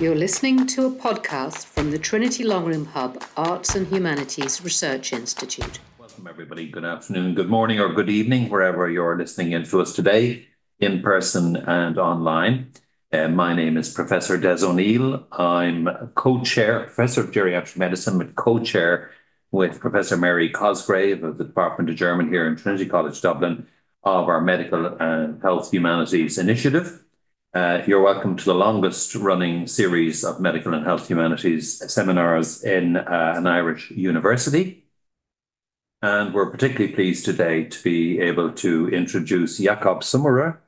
You're listening to a podcast from the Trinity Long Room Hub Arts and Humanities Research Institute. Welcome, everybody. Good afternoon, good morning, or good evening, wherever you're listening in to us today, in person and online. Uh, my name is Professor Des O'Neill. I'm co-chair, Professor of Geriatric Medicine, but co-chair with Professor Mary Cosgrove of the Department of German here in Trinity College Dublin of our Medical and Health Humanities Initiative. Uh, you're welcome to the longest running series of medical and health humanities seminars in uh, an Irish university. And we're particularly pleased today to be able to introduce Jakob Summerer,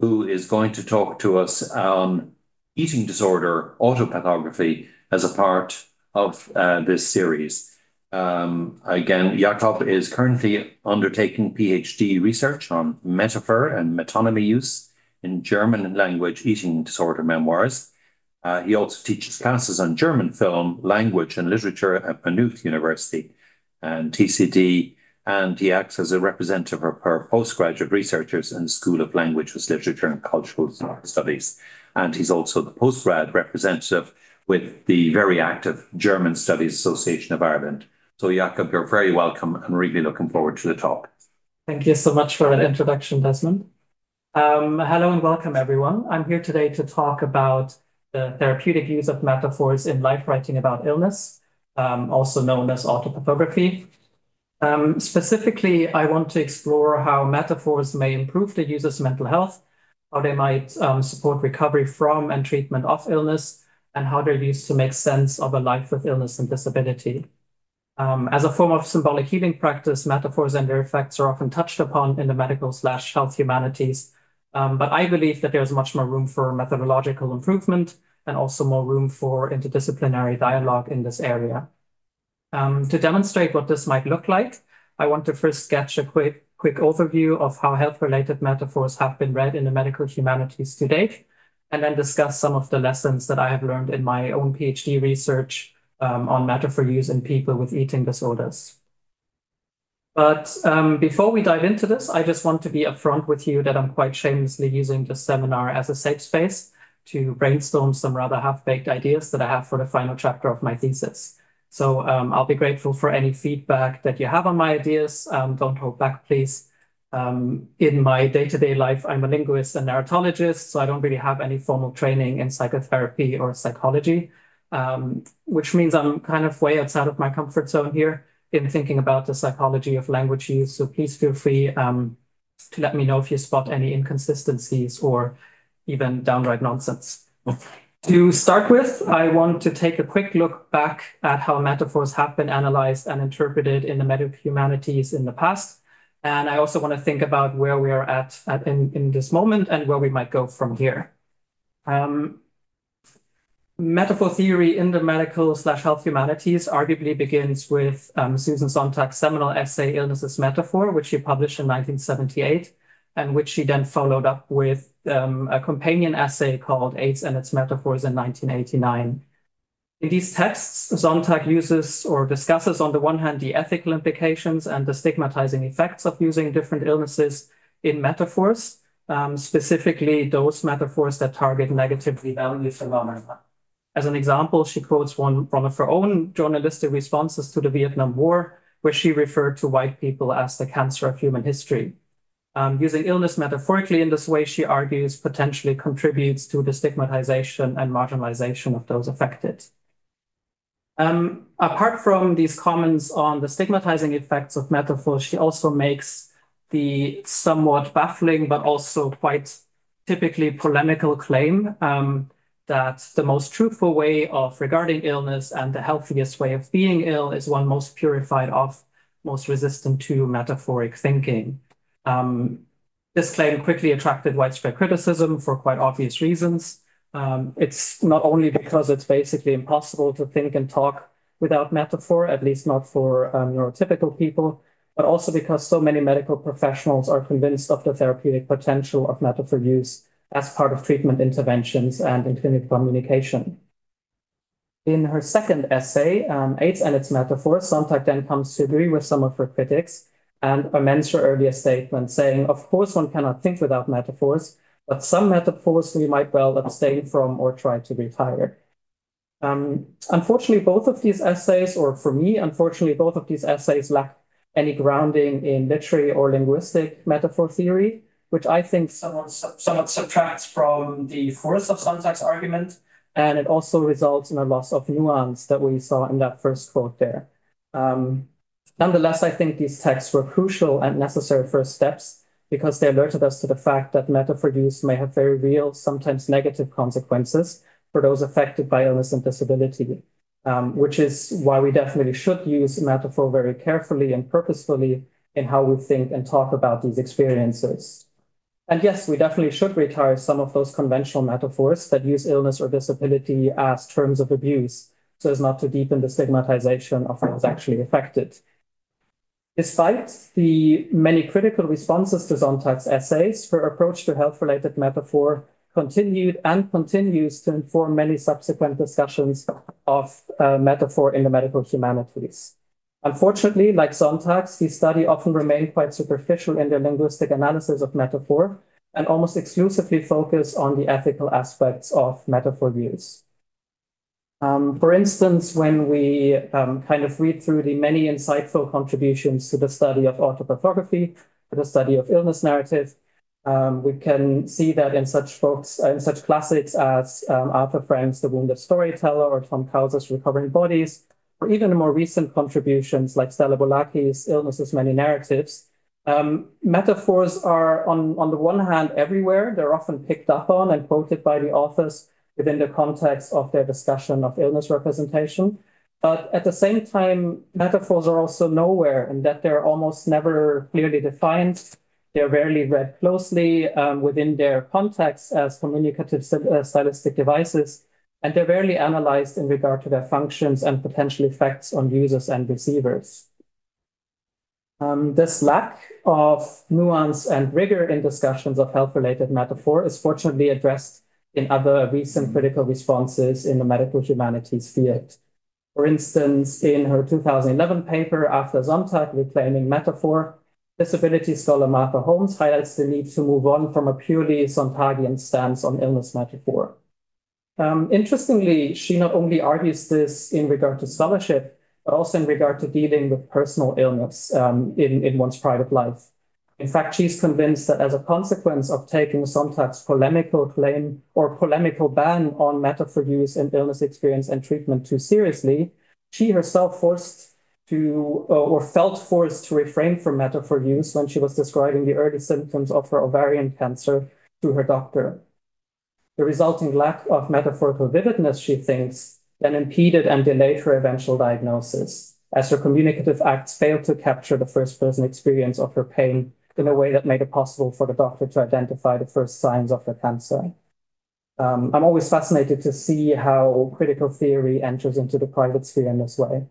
who is going to talk to us on eating disorder autopathography as a part of uh, this series. Um, again, Jakob is currently undertaking PhD research on metaphor and metonymy use in German language eating disorder memoirs. Uh, he also teaches classes on German film, language, and literature at Maynooth University and TCD, and he acts as a representative for postgraduate researchers in the School of Languages, Literature, and Cultural Studies. And he's also the postgrad representative with the very active German Studies Association of Ireland. So, Jakob, you're very welcome and really looking forward to the talk. Thank you so much for that introduction, Desmond. Um, hello and welcome, everyone. I'm here today to talk about the therapeutic use of metaphors in life writing about illness, um, also known as autopathography. Um, specifically, I want to explore how metaphors may improve the user's mental health, how they might um, support recovery from and treatment of illness, and how they're used to make sense of a life with illness and disability. Um, as a form of symbolic healing practice, metaphors and their effects are often touched upon in the medical slash health humanities um, but I believe that there's much more room for methodological improvement and also more room for interdisciplinary dialogue in this area. Um, to demonstrate what this might look like, I want to first sketch a quick, quick overview of how health-related metaphors have been read in the medical humanities to date, and then discuss some of the lessons that I have learned in my own PhD research um, on metaphor use in people with eating disorders. But um, before we dive into this, I just want to be upfront with you that I'm quite shamelessly using this seminar as a safe space to brainstorm some rather half-baked ideas that I have for the final chapter of my thesis. So um, I'll be grateful for any feedback that you have on my ideas. Um, don't hold back, please. Um, in my day-to-day -day life, I'm a linguist and narratologist, so I don't really have any formal training in psychotherapy or psychology, um, which means I'm kind of way outside of my comfort zone here in thinking about the psychology of language use. So please feel free um, to let me know if you spot any inconsistencies or even downright nonsense. to start with, I want to take a quick look back at how metaphors have been analyzed and interpreted in the medical humanities in the past. And I also want to think about where we are at, at in, in this moment and where we might go from here. Um, metaphor theory in the medical slash health humanities arguably begins with um, Susan Sontag's seminal essay, Illness as Metaphor, which she published in 1978, and which she then followed up with um, a companion essay called AIDS and its Metaphors in 1989. In these texts, Sontag uses or discusses, on the one hand, the ethical implications and the stigmatizing effects of using different illnesses in metaphors, um, specifically those metaphors that target negatively value phenomena. As an example, she quotes one, one of her own journalistic responses to the Vietnam War, where she referred to white people as the cancer of human history. Um, using illness metaphorically in this way, she argues, potentially contributes to the stigmatization and marginalization of those affected. Um, apart from these comments on the stigmatizing effects of metaphors, she also makes the somewhat baffling but also quite typically polemical claim um, that the most truthful way of regarding illness and the healthiest way of being ill is one most purified of, most resistant to metaphoric thinking. Um, this claim quickly attracted widespread criticism for quite obvious reasons. Um, it's not only because it's basically impossible to think and talk without metaphor, at least not for um, neurotypical people, but also because so many medical professionals are convinced of the therapeutic potential of metaphor use as part of treatment interventions and in clinical communication. In her second essay, um, AIDS and its metaphors, Sontag then comes to agree with some of her critics and amends her earlier statement, saying, of course, one cannot think without metaphors, but some metaphors we might well abstain from or try to retire. Um, unfortunately, both of these essays, or for me, unfortunately, both of these essays lack any grounding in literary or linguistic metaphor theory, which I think somewhat, somewhat subtracts from the force of Sontag's argument. And it also results in a loss of nuance that we saw in that first quote there. Um, nonetheless, I think these texts were crucial and necessary first steps because they alerted us to the fact that metaphor use may have very real, sometimes negative consequences for those affected by illness and disability, um, which is why we definitely should use metaphor very carefully and purposefully in how we think and talk about these experiences. And yes, we definitely should retire some of those conventional metaphors that use illness or disability as terms of abuse, so as not to deepen the stigmatization of those actually affected. Despite the many critical responses to Sontag's essays, her approach to health-related metaphor continued and continues to inform many subsequent discussions of uh, metaphor in the medical humanities. Unfortunately, like Sontag's, these study often remain quite superficial in their linguistic analysis of metaphor and almost exclusively focus on the ethical aspects of metaphor use. Um, for instance, when we um, kind of read through the many insightful contributions to the study of autopathography, to the study of illness narrative, um, we can see that in such books, uh, in such classics as um, Arthur Frank's The Wounded Storyteller or Tom Couser's Recovering Bodies, or even the more recent contributions like Stella Bolaki's Illnesses, Many Narratives, um, metaphors are on, on the one hand everywhere. They're often picked up on and quoted by the authors within the context of their discussion of illness representation. But at the same time, metaphors are also nowhere in that they're almost never clearly defined they're rarely read closely um, within their context as communicative uh, stylistic devices, and they're rarely analyzed in regard to their functions and potential effects on users and receivers. Um, this lack of nuance and rigor in discussions of health-related metaphor is fortunately addressed in other recent critical responses in the medical humanities field. For instance, in her 2011 paper, After Sontag, Reclaiming Metaphor, Disability scholar Martha Holmes highlights the need to move on from a purely Sontagian stance on illness metaphor. Um, interestingly, she not only argues this in regard to scholarship, but also in regard to dealing with personal illness um, in, in one's private life. In fact, she's convinced that as a consequence of taking Sontag's polemical claim or polemical ban on metaphor use in illness experience and treatment too seriously, she herself forced to uh, or felt forced to refrain from metaphor use when she was describing the early symptoms of her ovarian cancer to her doctor. The resulting lack of metaphorical vividness, she thinks, then impeded and delayed her eventual diagnosis, as her communicative acts failed to capture the first person experience of her pain in a way that made it possible for the doctor to identify the first signs of her cancer. Um, I'm always fascinated to see how critical theory enters into the private sphere in this way.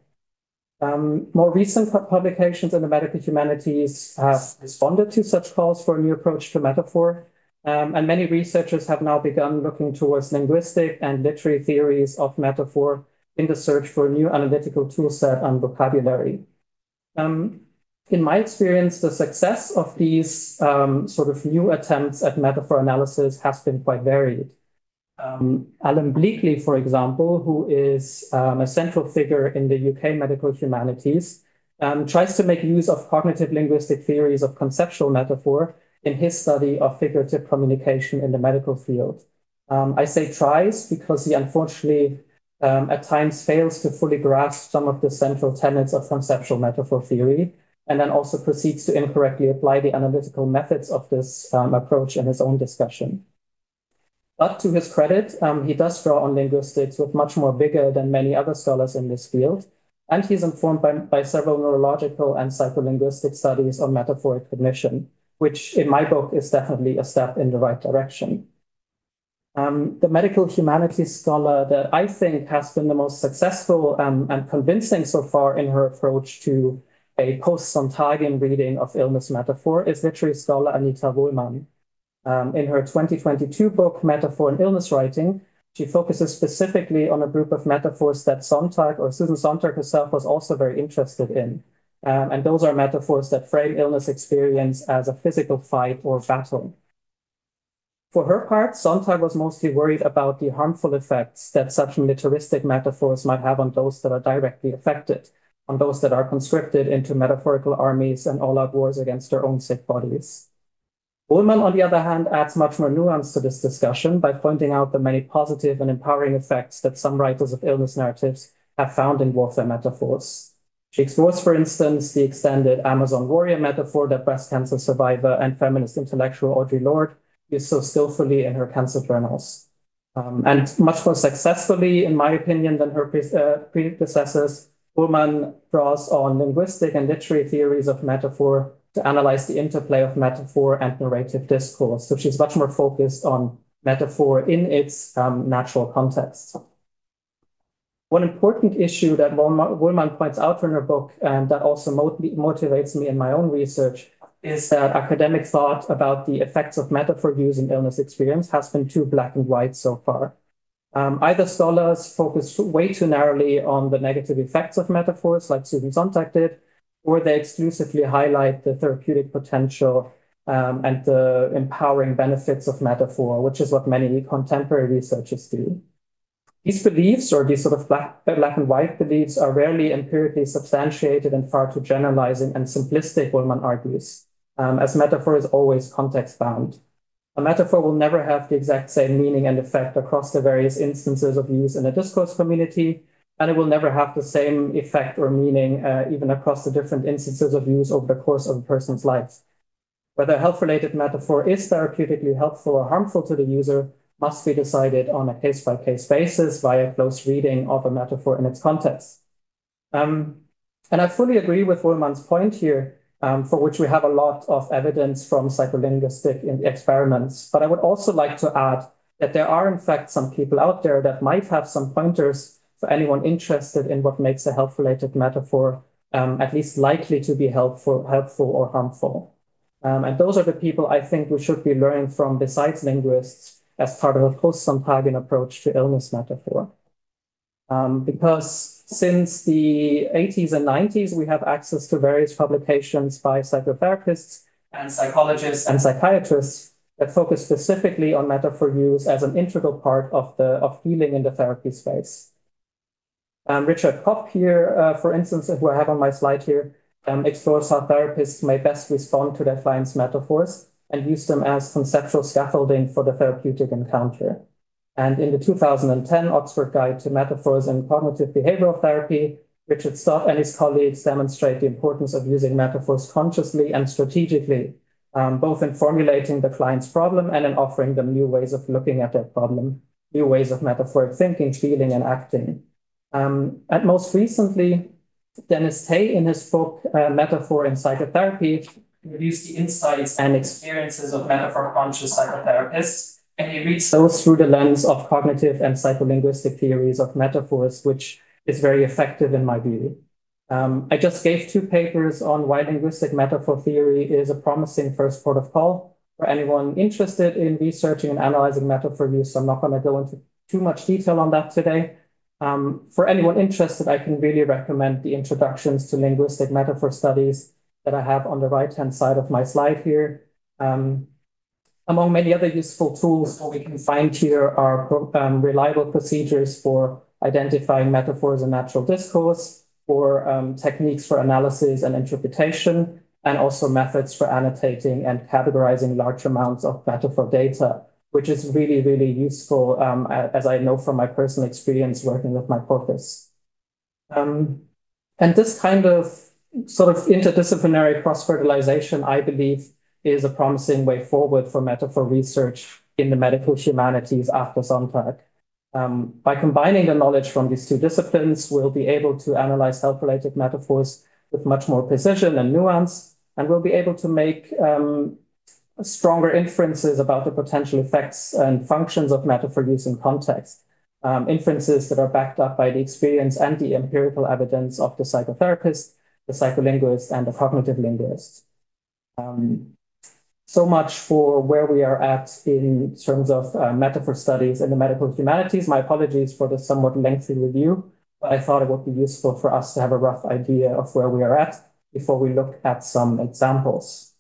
Um, more recent publications in the medical humanities have responded to such calls for a new approach to metaphor, um, and many researchers have now begun looking towards linguistic and literary theories of metaphor in the search for a new analytical toolset and vocabulary. Um, in my experience, the success of these um, sort of new attempts at metaphor analysis has been quite varied. Um, Alan Bleakley, for example, who is um, a central figure in the UK medical humanities, um, tries to make use of cognitive linguistic theories of conceptual metaphor in his study of figurative communication in the medical field. Um, I say tries because he unfortunately um, at times fails to fully grasp some of the central tenets of conceptual metaphor theory, and then also proceeds to incorrectly apply the analytical methods of this um, approach in his own discussion. But to his credit, um, he does draw on linguistics with much more vigor than many other scholars in this field, and he's informed by, by several neurological and psycholinguistic studies on metaphoric cognition, which in my book is definitely a step in the right direction. Um, the medical humanities scholar that I think has been the most successful um, and convincing so far in her approach to a post-Sontagian reading of illness metaphor is literary scholar Anita Wohlmann. Um, in her 2022 book, Metaphor and Illness Writing, she focuses specifically on a group of metaphors that Sontag or Susan Sontag herself was also very interested in. Um, and those are metaphors that frame illness experience as a physical fight or battle. For her part, Sontag was mostly worried about the harmful effects that such militaristic metaphors might have on those that are directly affected, on those that are conscripted into metaphorical armies and all-out wars against their own sick bodies. Wohlmann, on the other hand, adds much more nuance to this discussion by pointing out the many positive and empowering effects that some writers of illness narratives have found in warfare metaphors. She explores, for instance, the extended Amazon warrior metaphor that breast cancer survivor and feminist intellectual Audre Lorde used so skillfully in her cancer journals. Um, and much more successfully, in my opinion, than her pre uh, predecessors, Wohlmann draws on linguistic and literary theories of metaphor to analyze the interplay of metaphor and narrative discourse. So she's much more focused on metaphor in its um, natural context. One important issue that Wohlmann points out in her book, and that also motivates me in my own research, is that academic thought about the effects of metaphor use in illness experience has been too black and white so far. Um, either scholars focus way too narrowly on the negative effects of metaphors, like Susan Sontag did, or they exclusively highlight the therapeutic potential um, and the empowering benefits of metaphor, which is what many contemporary researchers do. These beliefs, or these sort of black, black and white beliefs, are rarely empirically substantiated and far too generalizing and simplistic, Wohlmann argues, um, as metaphor is always context bound. A metaphor will never have the exact same meaning and effect across the various instances of use in a discourse community, and it will never have the same effect or meaning uh, even across the different instances of use over the course of a person's life. Whether a health-related metaphor is therapeutically helpful or harmful to the user must be decided on a case-by-case basis via close reading of a metaphor in its context. Um, and I fully agree with Wohlmann's point here um, for which we have a lot of evidence from psycholinguistic experiments. But I would also like to add that there are, in fact, some people out there that might have some pointers for anyone interested in what makes a health-related metaphor um, at least likely to be helpful, helpful or harmful. Um, and those are the people I think we should be learning from besides linguists as part of a post-Sontagian approach to illness metaphor. Um, because since the 80s and 90s, we have access to various publications by psychotherapists and psychologists and psychiatrists that focus specifically on metaphor use as an integral part of, the, of healing in the therapy space. Um, Richard Kopp here, uh, for instance, who I have on my slide here, um, explores how therapists may best respond to their clients' metaphors and use them as conceptual scaffolding for the therapeutic encounter. And in the 2010 Oxford Guide to Metaphors in Cognitive Behavioral Therapy, Richard Stott and his colleagues demonstrate the importance of using metaphors consciously and strategically, um, both in formulating the client's problem and in offering them new ways of looking at their problem, new ways of metaphoric thinking, feeling, and acting. Um, and most recently, Dennis Tay, in his book uh, Metaphor in Psychotherapy, reviews the insights and experiences of metaphor conscious psychotherapists and he reads those through the lens of cognitive and psycholinguistic theories of metaphors, which is very effective in my view. Um, I just gave two papers on why linguistic metaphor theory is a promising first port of call for anyone interested in researching and analyzing metaphor use. I'm not going to go into too much detail on that today. Um, for anyone interested, I can really recommend the introductions to linguistic metaphor studies that I have on the right-hand side of my slide here. Um, among many other useful tools, what we can find here are um, reliable procedures for identifying metaphors in natural discourse, or um, techniques for analysis and interpretation, and also methods for annotating and categorizing large amounts of metaphor data, which is really, really useful, um, as I know from my personal experience working with my corpus. Um, and this kind of sort of interdisciplinary cross-fertilization, I believe, is a promising way forward for metaphor research in the medical humanities after Sontag. Um, by combining the knowledge from these two disciplines, we'll be able to analyze health-related metaphors with much more precision and nuance, and we'll be able to make um, stronger inferences about the potential effects and functions of metaphor use in context. Um, inferences that are backed up by the experience and the empirical evidence of the psychotherapist, the psycholinguist, and the cognitive linguist. Um, so much for where we are at in terms of uh, metaphor studies in the medical humanities. My apologies for the somewhat lengthy review, but I thought it would be useful for us to have a rough idea of where we are at before we look at some examples.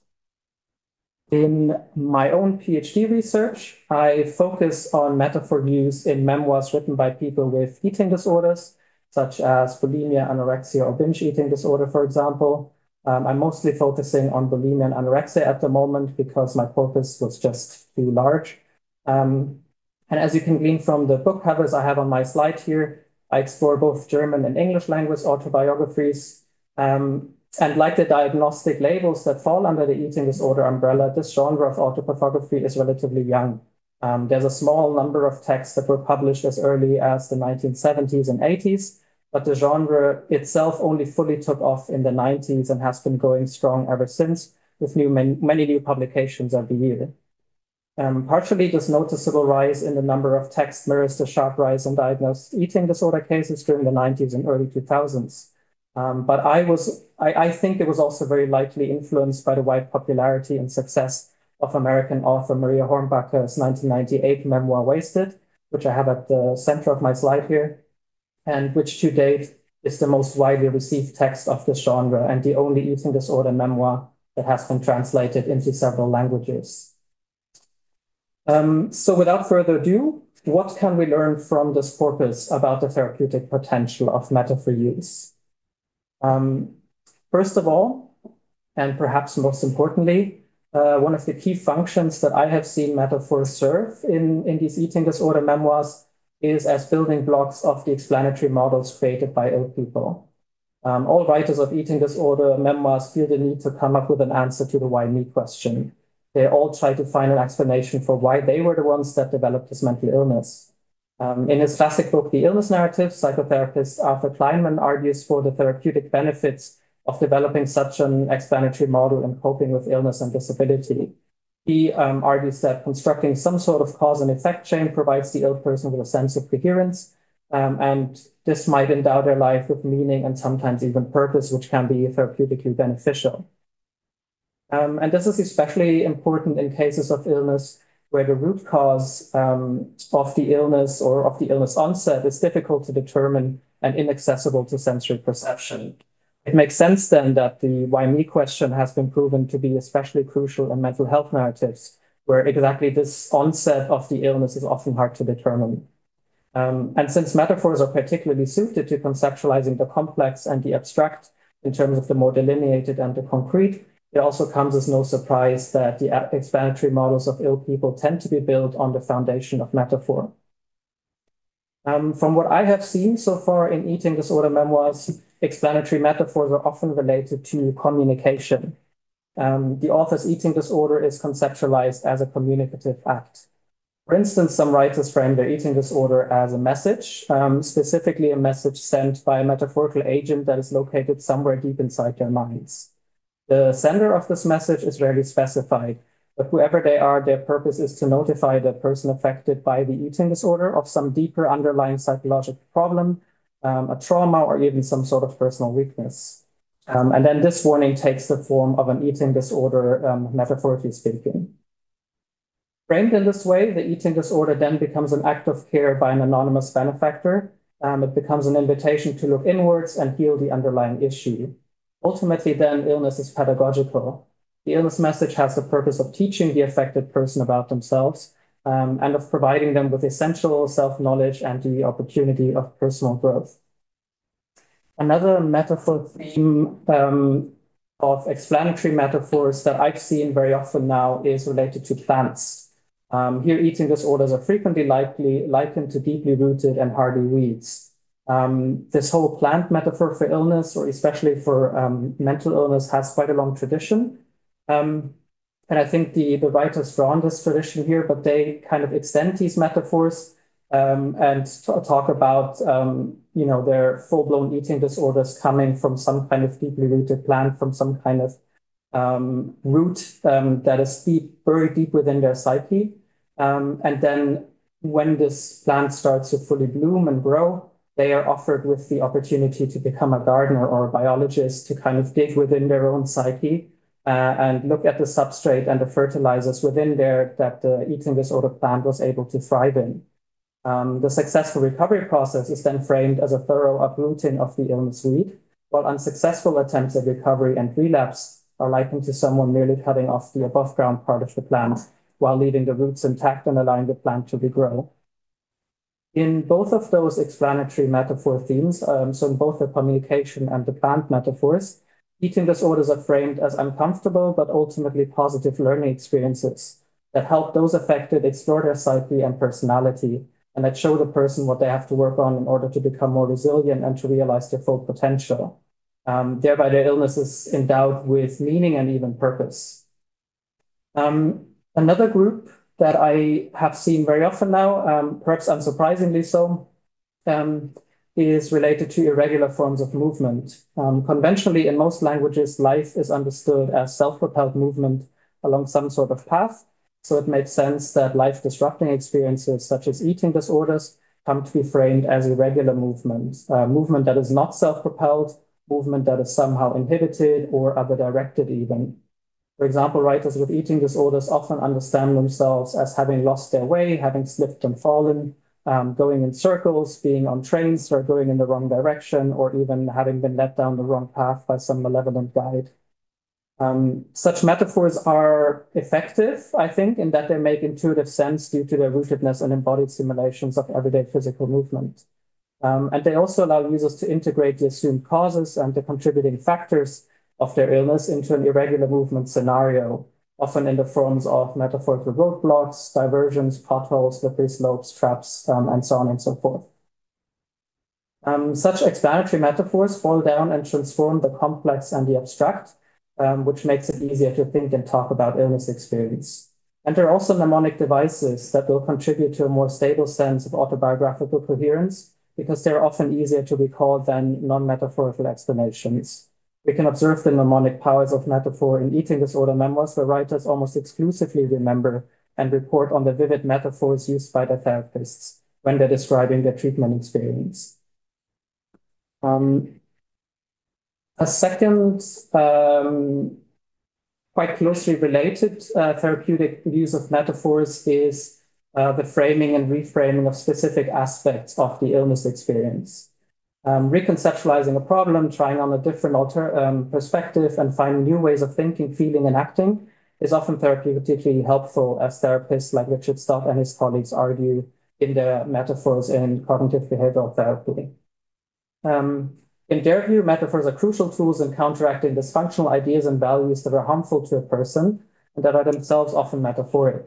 In my own PhD research, I focus on metaphor use in memoirs written by people with eating disorders, such as bulimia, anorexia, or binge eating disorder, for example. Um, I'm mostly focusing on bulimia and anorexia at the moment because my corpus was just too large. Um, and as you can glean from the book covers I have on my slide here, I explore both German and English language autobiographies. Um, and like the diagnostic labels that fall under the eating disorder umbrella, this genre of autobiography is relatively young. Um, there's a small number of texts that were published as early as the 1970s and 80s, but the genre itself only fully took off in the 90s and has been going strong ever since, with new many, many new publications every year. Um, partially, this noticeable rise in the number of texts mirrors the sharp rise in diagnosed eating disorder cases during the 90s and early 2000s. Um, but I was, I, I, think it was also very likely influenced by the wide popularity and success of American author Marya Hornbacher's 1998 memoir Wasted, which I have at the center of my slide here, and which to date is the most widely received text of this genre and the only eating disorder memoir that has been translated into several languages. Um, so without further ado, what can we learn from this corpus about the therapeutic potential of metaphor use? Um, first of all, and perhaps most importantly, uh, one of the key functions that I have seen metaphors serve in, in these eating disorder memoirs is as building blocks of the explanatory models created by ill people. Um, all writers of eating disorder memoirs feel the need to come up with an answer to the why me question they all try to find an explanation for why they were the ones that developed this mental illness. Um, in his classic book, The Illness Narrative, psychotherapist Arthur Kleinman argues for the therapeutic benefits of developing such an explanatory model in coping with illness and disability. He um, argues that constructing some sort of cause and effect chain provides the ill person with a sense of coherence, um, and this might endow their life with meaning and sometimes even purpose, which can be therapeutically beneficial. Um, and this is especially important in cases of illness where the root cause um, of the illness or of the illness onset is difficult to determine and inaccessible to sensory perception. It makes sense then that the why me question has been proven to be especially crucial in mental health narratives, where exactly this onset of the illness is often hard to determine. Um, and since metaphors are particularly suited to conceptualizing the complex and the abstract in terms of the more delineated and the concrete, it also comes as no surprise that the explanatory models of ill people tend to be built on the foundation of metaphor. Um, from what I have seen so far in eating disorder memoirs, explanatory metaphors are often related to communication. Um, the author's eating disorder is conceptualized as a communicative act. For instance, some writers frame their eating disorder as a message, um, specifically a message sent by a metaphorical agent that is located somewhere deep inside their minds. The sender of this message is rarely specified, but whoever they are, their purpose is to notify the person affected by the eating disorder of some deeper underlying psychological problem, um, a trauma, or even some sort of personal weakness. Um, and then this warning takes the form of an eating disorder, um, metaphorically speaking. Framed in this way, the eating disorder then becomes an act of care by an anonymous benefactor. Um, it becomes an invitation to look inwards and heal the underlying issue. Ultimately, then, illness is pedagogical. The illness message has the purpose of teaching the affected person about themselves um, and of providing them with essential self knowledge and the opportunity of personal growth. Another metaphor theme um, of explanatory metaphors that I've seen very often now is related to plants. Um, here, eating disorders are frequently likely likened to deeply rooted and hardy weeds. Um, this whole plant metaphor for illness, or especially for um, mental illness, has quite a long tradition. Um, and I think the, the writers draw on this tradition here, but they kind of extend these metaphors um, and talk about um, you know their full-blown eating disorders coming from some kind of deeply rooted plant, from some kind of um, root that is deep, very deep within their psyche. and then when this plant starts to fully bloom and grow, they are offered with the opportunity to become a gardener or a biologist to kind of dig within their own psyche and look at the substrate and the fertilizers within there that the eating disorder plant was able to thrive in. Um, the successful recovery process is then framed as a thorough uprooting of the illness weed, while unsuccessful attempts at recovery and relapse are likened to someone merely cutting off the above ground part of the plant while leaving the roots intact and allowing the plant to regrow. In both of those explanatory metaphor themes, um, so in both the communication and the plant metaphors, eating disorders are framed as uncomfortable but ultimately positive learning experiences that help those affected explore their psyche and personality and that show the person what they have to work on in order to become more resilient and to realize their full potential. Um, thereby, their illness is endowed with meaning and even purpose. Um, another group that I have seen very often now, um, perhaps unsurprisingly so, um, is related to irregular forms of movement. Um, conventionally, in most languages, life is understood as self-propelled movement along some sort of path. So it makes sense that life-disrupting experiences such as eating disorders come to be framed as irregular movement, uh, movement that is not self-propelled, movement that is somehow inhibited or other directed even. For example, writers with eating disorders often understand themselves as having lost their way, having slipped and fallen, um, going in circles, being on trains or going in the wrong direction, or even having been led down the wrong path by some malevolent guide. Um, such metaphors are effective, I think, in that they make intuitive sense due to their rootedness in embodied simulations of everyday physical movement. Um, and they also allow users to integrate the assumed causes and the contributing factors of their illness into an irregular movement scenario, often in the forms of metaphorical roadblocks, diversions, potholes, slippery slopes, traps, um, and so on and so forth. Um, such explanatory metaphors fall down and transform the complex and the abstract, um, which makes it easier to think and talk about illness experience. And there are also mnemonic devices that will contribute to a more stable sense of autobiographical coherence because they're often easier to recall than non-metaphorical explanations. We can observe the mnemonic powers of metaphor in eating disorder memoirs where writers almost exclusively remember and report on the vivid metaphors used by the therapists when they're describing their treatment experience. Um, a second, um, quite closely related uh, therapeutic use of metaphors is uh, the framing and reframing of specific aspects of the illness experience um, reconceptualizing a problem, trying on a different alter, um, perspective, and finding new ways of thinking, feeling, and acting is often therapeutically helpful, as therapists like Richard Stott and his colleagues argue in their metaphors in cognitive behavioral therapy. Um, in their view, metaphors are crucial tools in counteracting dysfunctional ideas and values that are harmful to a person and that are themselves often metaphoric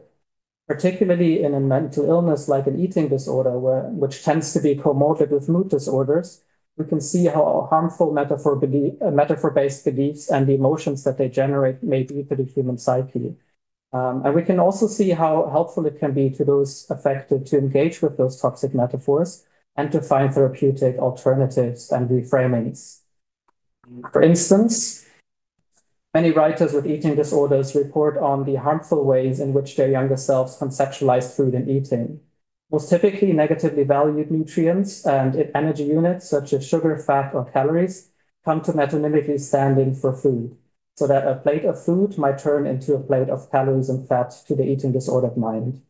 particularly in a mental illness like an eating disorder, where, which tends to be comorbid with mood disorders, we can see how harmful metaphor belief, uh, metaphor-based beliefs and the emotions that they generate may be to the human psyche. Um, and we can also see how helpful it can be to those affected to engage with those toxic metaphors and to find therapeutic alternatives and reframings. For instance, many writers with eating disorders report on the harmful ways in which their younger selves conceptualized food and eating. Most typically, negatively valued nutrients and energy units such as sugar, fat, or calories come to metonymically standing for food, so that a plate of food might turn into a plate of calories and fat to the eating disordered mind.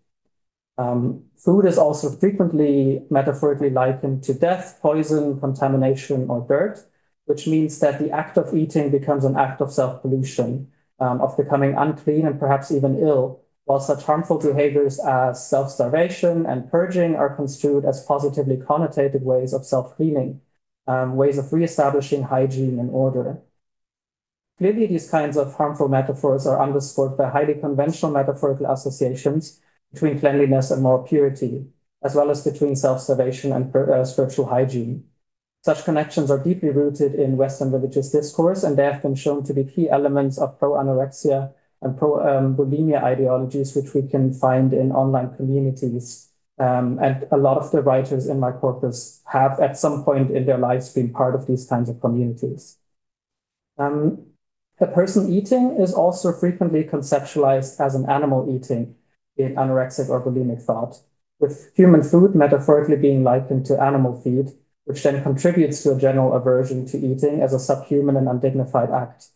Um, food is also frequently metaphorically likened to death, poison, contamination, or dirt, which means that the act of eating becomes an act of self pollution, um, of becoming unclean and perhaps even ill, while such harmful behaviors as self-starvation and purging are construed as positively connotated ways of self-cleaning, um, ways of reestablishing hygiene and order. Clearly, these kinds of harmful metaphors are underscored by highly conventional metaphorical associations between cleanliness and moral purity, as well as between self-starvation and uh, spiritual hygiene. Such connections are deeply rooted in Western religious discourse, and they have been shown to be key elements of pro-anorexia and pro-bulimia um, ideologies, which we can find in online communities. Um, and a lot of the writers in my corpus have at some point in their lives been part of these kinds of communities. Um, a person eating is also frequently conceptualized as an animal eating in anorexic or bulimic thought, with human food metaphorically being likened to animal feed, which then contributes to a general aversion to eating as a subhuman and undignified act.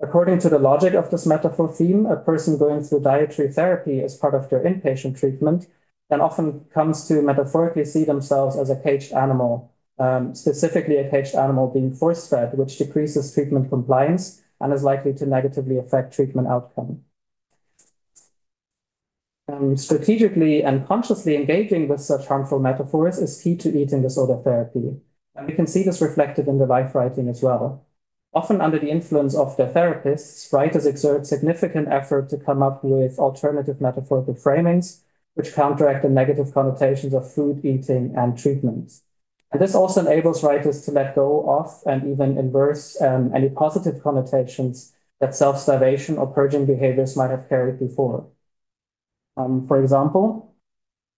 According to the logic of this metaphor theme, a person going through dietary therapy as part of their inpatient treatment then often comes to metaphorically see themselves as a caged animal, um, specifically a caged animal being force fed, which decreases treatment compliance and is likely to negatively affect treatment outcome. Um, strategically and consciously engaging with such harmful metaphors is key to eating disorder therapy. And we can see this reflected in the life writing as well. Often under the influence of their therapists, writers exert significant effort to come up with alternative metaphorical framings, which counteract the negative connotations of food, eating, and treatment. And this also enables writers to let go of and even inverse um, any positive connotations that self-starvation or purging behaviors might have carried before. Um, for example,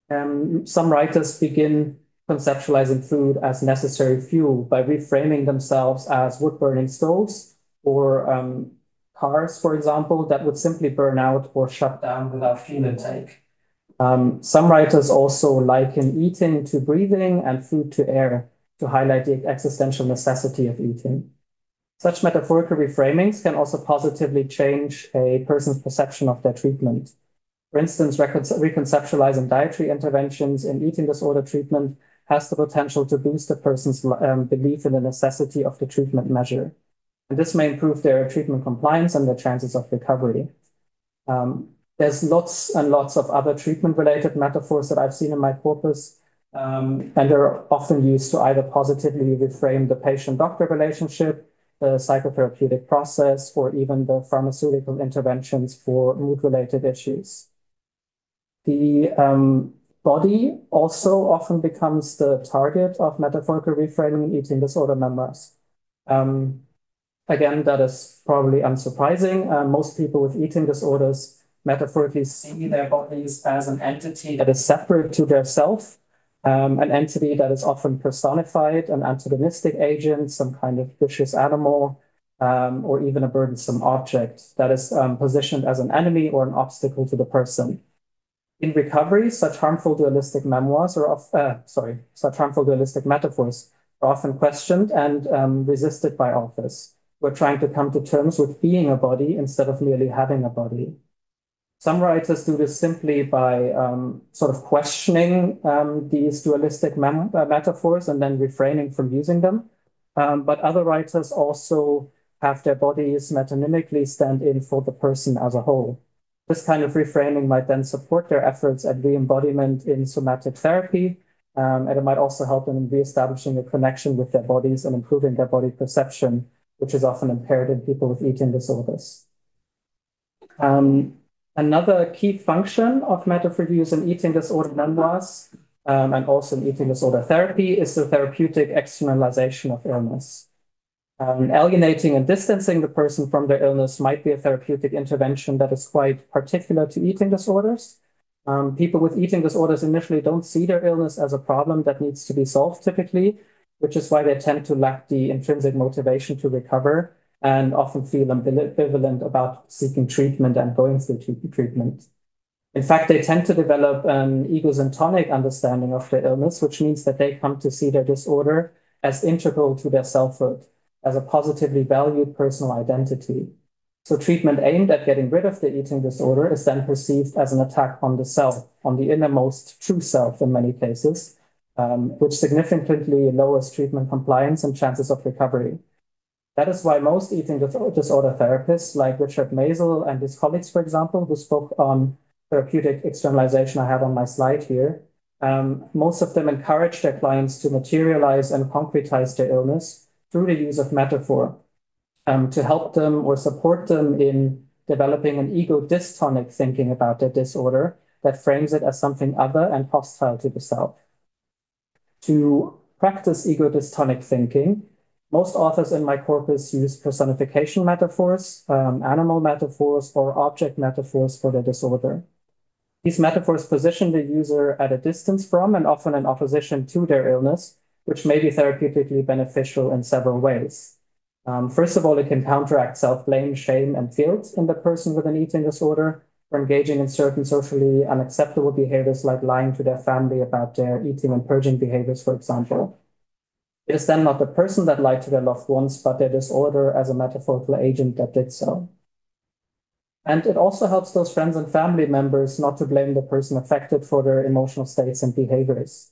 um, some writers begin conceptualizing food as necessary fuel by reframing themselves as wood-burning stoves or um, cars, for example, that would simply burn out or shut down without fuel intake. Um, some writers also liken eating to breathing and food to air to highlight the existential necessity of eating. Such metaphorical reframings can also positively change a person's perception of their treatment. For instance, reconceptualizing dietary interventions in eating disorder treatment has the potential to boost a person's um, belief in the necessity of the treatment measure. And this may improve their treatment compliance and their chances of recovery. Um, there's lots and lots of other treatment-related metaphors that I've seen in my corpus, um, and they're often used to either positively reframe the patient-doctor relationship, the psychotherapeutic process, or even the pharmaceutical interventions for mood-related issues. The um, body also often becomes the target of metaphorical reframing in eating disorder memoirs. Um, again, that is probably unsurprising. Uh, most people with eating disorders metaphorically see their bodies as an entity that is separate to their self, um, an entity that is often personified, an antagonistic agent, some kind of vicious animal, um, or even a burdensome object that is um, positioned as an enemy or an obstacle to the person. In recovery, such harmful dualistic memoirs or of, uh, sorry, such harmful dualistic metaphors are often questioned and um, resisted by authors. We're trying to come to terms with being a body instead of merely having a body. Some writers do this simply by um, sort of questioning um, these dualistic mem- uh, metaphors and then refraining from using them. Um, but other writers also have their bodies metonymically stand in for the person as a whole. This kind of reframing might then support their efforts at re-embodiment in somatic therapy, um, and it might also help them in re-establishing a connection with their bodies and improving their body perception, which is often impaired in people with eating disorders. Um, Another key function of metaphor use in eating disorder memoirs um, and also in eating disorder therapy is the therapeutic externalization of illness. Um, alienating and distancing the person from their illness might be a therapeutic intervention that is quite particular to eating disorders. Um, people with eating disorders initially don't see their illness as a problem that needs to be solved typically, which is why they tend to lack the intrinsic motivation to recover and often feel ambivalent about seeking treatment and going through treatment. In fact, they tend to develop an ego syntonic understanding of their illness, which means that they come to see their disorder as integral to their selfhood, as a positively valued personal identity. So treatment aimed at getting rid of the eating disorder is then perceived as an attack on the self, on the innermost true self in many cases, um, which significantly lowers treatment compliance and chances of recovery. That is why most eating disorder therapists, like Richard Maisel and his colleagues, for example, who spoke on therapeutic externalization I have on my slide here, um, most of them encourage their clients to materialize and concretize their illness through the use of metaphor um, to help them or support them in developing an ego dystonic thinking about their disorder that frames it as something other and hostile to the self. To practice ego dystonic thinking, most authors in my corpus use personification metaphors, um, animal metaphors, or object metaphors for their disorder. These metaphors position the user at a distance from and often in opposition to their illness, which may be therapeutically beneficial in several ways. Um, first of all, it can counteract self-blame, shame, and guilt in the person with an eating disorder for engaging in certain socially unacceptable behaviors like lying to their family about their eating and purging behaviors, for example. It is then not the person that lied to their loved ones, but their disorder as a metaphorical agent that did so. And it also helps those friends and family members not to blame the person affected for their emotional states and behaviors.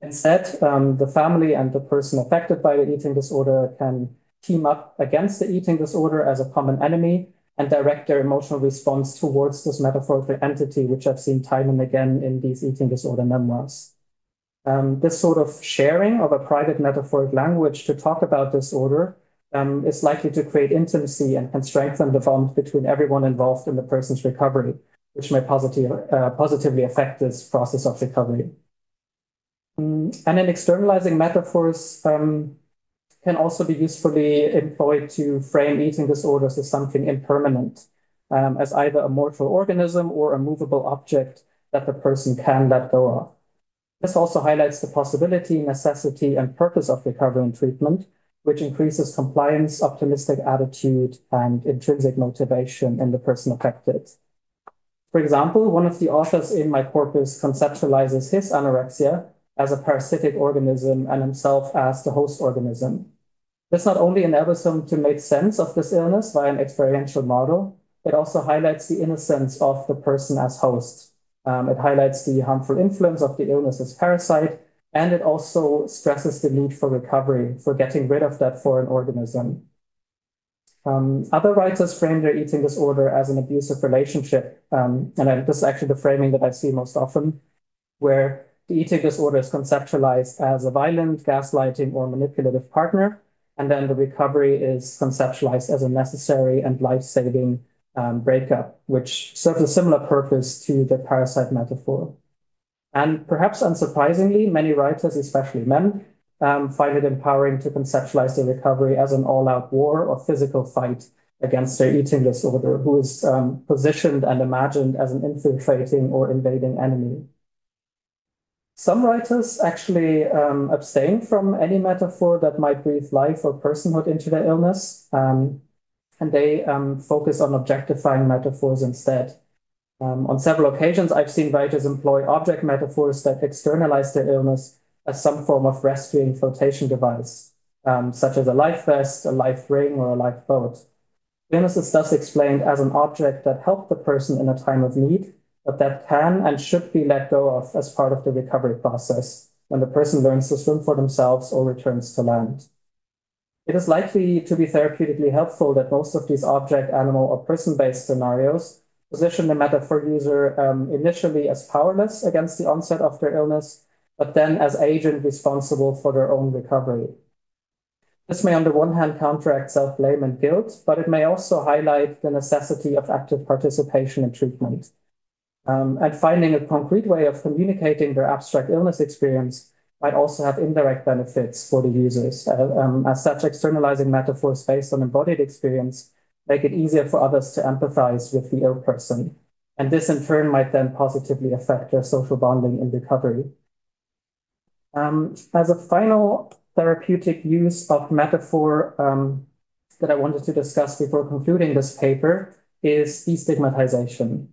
Instead, um, the family and the person affected by the eating disorder can team up against the eating disorder as a common enemy and direct their emotional response towards this metaphorical entity, which I've seen time and again in these eating disorder memoirs. Um, this sort of sharing of a private metaphoric language to talk about disorder um, is likely to create intimacy and can strengthen the bond between everyone involved in the person's recovery, which may positive, uh, positively affect this process of recovery. Um, and in externalizing metaphors, um, can also be usefully employed to frame eating disorders as something impermanent, um, as either a mortal organism or a movable object that the person can let go of. This also highlights the possibility, necessity, and purpose of recovery and treatment, which increases compliance, optimistic attitude, and intrinsic motivation in the person affected. For example, one of the authors in my corpus conceptualizes his anorexia as a parasitic organism and himself as the host organism. This not only enables him to make sense of this illness via an experiential model, it also highlights the innocence of the person as host. Um, it highlights the harmful influence of the illness as parasite, and it also stresses the need for recovery, for getting rid of that foreign organism. Um, other writers frame their eating disorder as an abusive relationship. Um, and I, this is actually the framing that I see most often, where the eating disorder is conceptualized as a violent, gaslighting, or manipulative partner. And then the recovery is conceptualized as a necessary and life saving um, breakup, which serves a similar purpose to the parasite metaphor. And perhaps unsurprisingly, many writers, especially men, um, find it empowering to conceptualize the recovery as an all out war or physical fight against their eating disorder, who is um, positioned and imagined as an infiltrating or invading enemy. Some writers actually um, abstain from any metaphor that might breathe life or personhood into their illness, um, and they um, focus on objectifying metaphors instead. Um, on several occasions, I've seen writers employ object metaphors that externalize their illness as some form of rescuing flotation device, um, such as a life vest, a life ring, or a life boat. Illness is thus explained as an object that helped the person in a time of need but that can and should be let go of as part of the recovery process when the person learns to swim for themselves or returns to land. It is likely to be therapeutically helpful that most of these object, animal, or person-based scenarios position the metaphor user um, initially as powerless against the onset of their illness, but then as agent responsible for their own recovery. This may, on the one hand, counteract self blame and guilt, but it may also highlight the necessity of active participation in treatment. Um, and finding a concrete way of communicating their abstract illness experience might also have indirect benefits for the users. Uh, um, as such, externalizing metaphors based on embodied experience make it easier for others to empathize with the ill person. And this in turn might then positively affect their social bonding in recovery. Um, as a final therapeutic use of metaphor um, that I wanted to discuss before concluding this paper is destigmatization.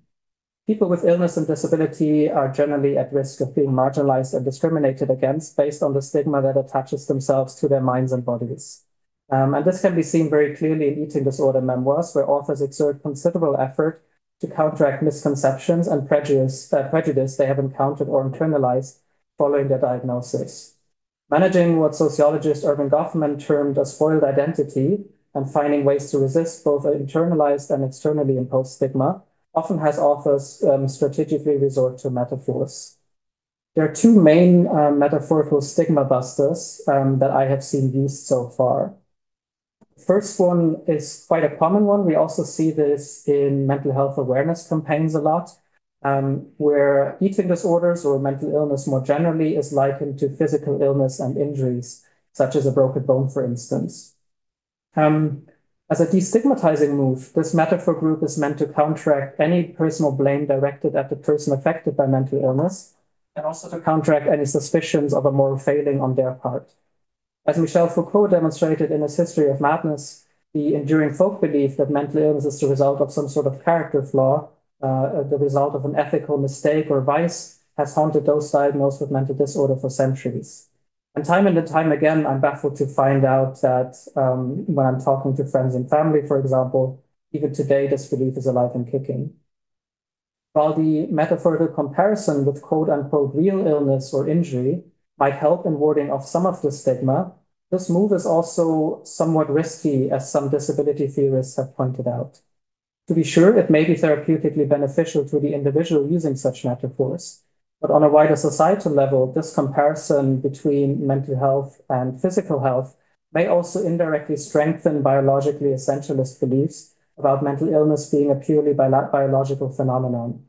People with illness and disability are generally at risk of being marginalized and discriminated against based on the stigma that attaches themselves to their minds and bodies. Um, and this can be seen very clearly in eating disorder memoirs, where authors exert considerable effort to counteract misconceptions and prejudice, uh, prejudice they have encountered or internalized following their diagnosis. Managing what sociologist Erving Goffman termed a spoiled identity and finding ways to resist both internalized and externally imposed stigma often has authors um, strategically resort to metaphors. There are two main uh, metaphorical stigma busters um, that I have seen used so far. First one is quite a common one. We also see this in mental health awareness campaigns a lot, um, where eating disorders or mental illness more generally is likened to physical illness and injuries, such as a broken bone, for instance. Um, as a destigmatizing move, this metaphor group is meant to counteract any personal blame directed at the person affected by mental illness, and also to counteract any suspicions of a moral failing on their part. As Michel Foucault demonstrated in his History of Madness, the enduring folk belief that mental illness is the result of some sort of character flaw, uh, the result of an ethical mistake or vice, has haunted those diagnosed with mental disorder for centuries. And time and time again, I'm baffled to find out that um, when I'm talking to friends and family, for example, even today, this belief is alive and kicking. While the metaphorical comparison with quote unquote real illness or injury might help in warding off some of the stigma, This move is also somewhat risky, as some disability theorists have pointed out. To be sure, it may be therapeutically beneficial to the individual using such metaphors, but on a wider societal level, this comparison between mental health and physical health may also indirectly strengthen biologically essentialist beliefs about mental illness being a purely bi biological phenomenon.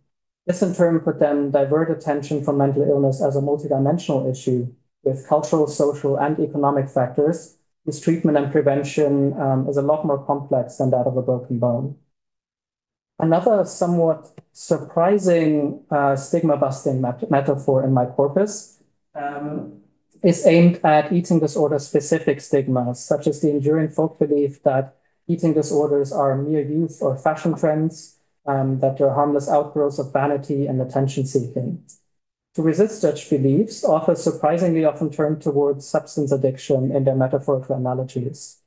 This in turn could then divert attention from mental illness as a multidimensional issue with cultural, social, and economic factors whose treatment and prevention um, is a lot more complex than that of a broken bone. Another somewhat surprising uh, stigma busting met metaphor in my corpus um, is aimed at eating disorder specific stigmas, such as the enduring folk belief that eating disorders are mere youth or fashion trends, um, that they're harmless outgrowths of vanity and attention seeking. To resist such beliefs, authors surprisingly often turn towards substance addiction in their metaphorical analogies.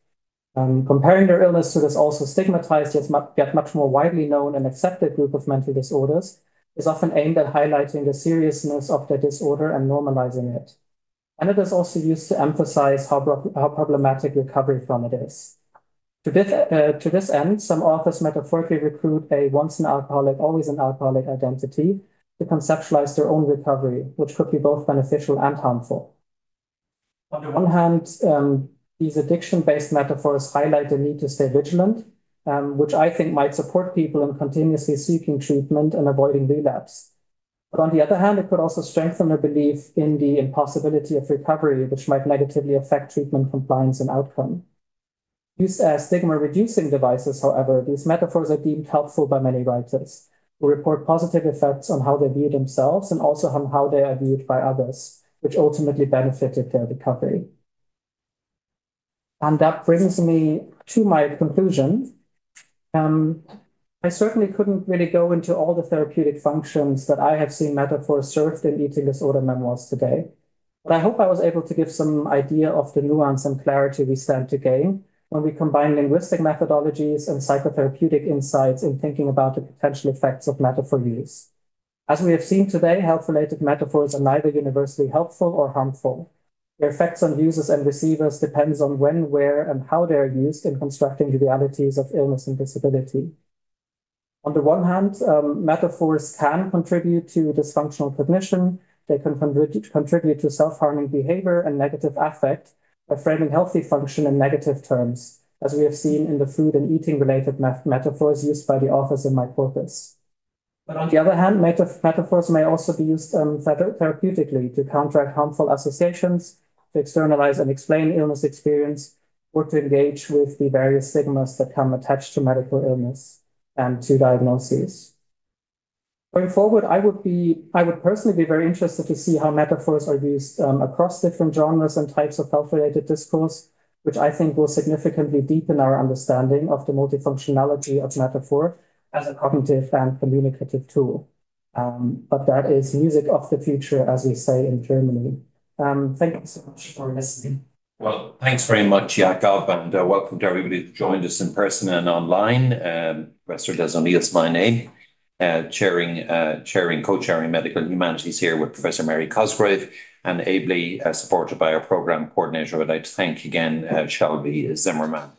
Um, comparing their illness to this also stigmatized yet, yet much more widely known and accepted group of mental disorders is often aimed at highlighting the seriousness of their disorder and normalizing it. And it is also used to emphasize how, how problematic recovery from it is. To this, uh, to this end, some authors metaphorically recruit a once an alcoholic, always an alcoholic identity to conceptualize their own recovery, which could be both beneficial and harmful. On the one hand, um, these addiction-based metaphors highlight the need to stay vigilant, um, which I think might support people in continuously seeking treatment and avoiding relapse. But on the other hand, it could also strengthen their belief in the impossibility of recovery, which might negatively affect treatment compliance and outcome. Used as stigma-reducing devices, however, these metaphors are deemed helpful by many writers, who report positive effects on how they view themselves and also on how they are viewed by others, which ultimately benefited their recovery. And that brings me to my conclusion. Um, I certainly couldn't really go into all the therapeutic functions that I have seen metaphors served in eating disorder memoirs today. But I hope I was able to give some idea of the nuance and clarity we stand to gain when we combine linguistic methodologies and psychotherapeutic insights in thinking about the potential effects of metaphor use. As we have seen today, health-related metaphors are neither universally helpful or harmful. Their effects on users and receivers depends on when, where, and how they are used in constructing the realities of illness and disability. On the one hand, um, metaphors can contribute to dysfunctional cognition. They can contribute to self-harming behavior and negative affect by framing healthy function in negative terms, as we have seen in the food and eating related met metaphors used by the authors in my corpus. But on the other hand, metaphors may also be used um, therapeutically to counteract harmful associations to externalize and explain illness experience, or to engage with the various stigmas that come attached to medical illness and to diagnoses. Going forward, I would be, I would personally be very interested to see how metaphors are used um, across different genres and types of health-related discourse, which I think will significantly deepen our understanding of the multifunctionality of metaphor as a cognitive and communicative tool. Um, but that is music of the future, as we say in Germany. Um, thank you so much for listening. Well, thanks very much, Jakob, and uh, welcome to everybody who joined us in person and online. Um, Professor Des O'Neill is my name, uh, chairing, uh, chairing, co-chairing medical humanities here with Professor Mary Cosgrove, and ably supported by our program coordinator. I'd like to thank again Shelby Zimmerman.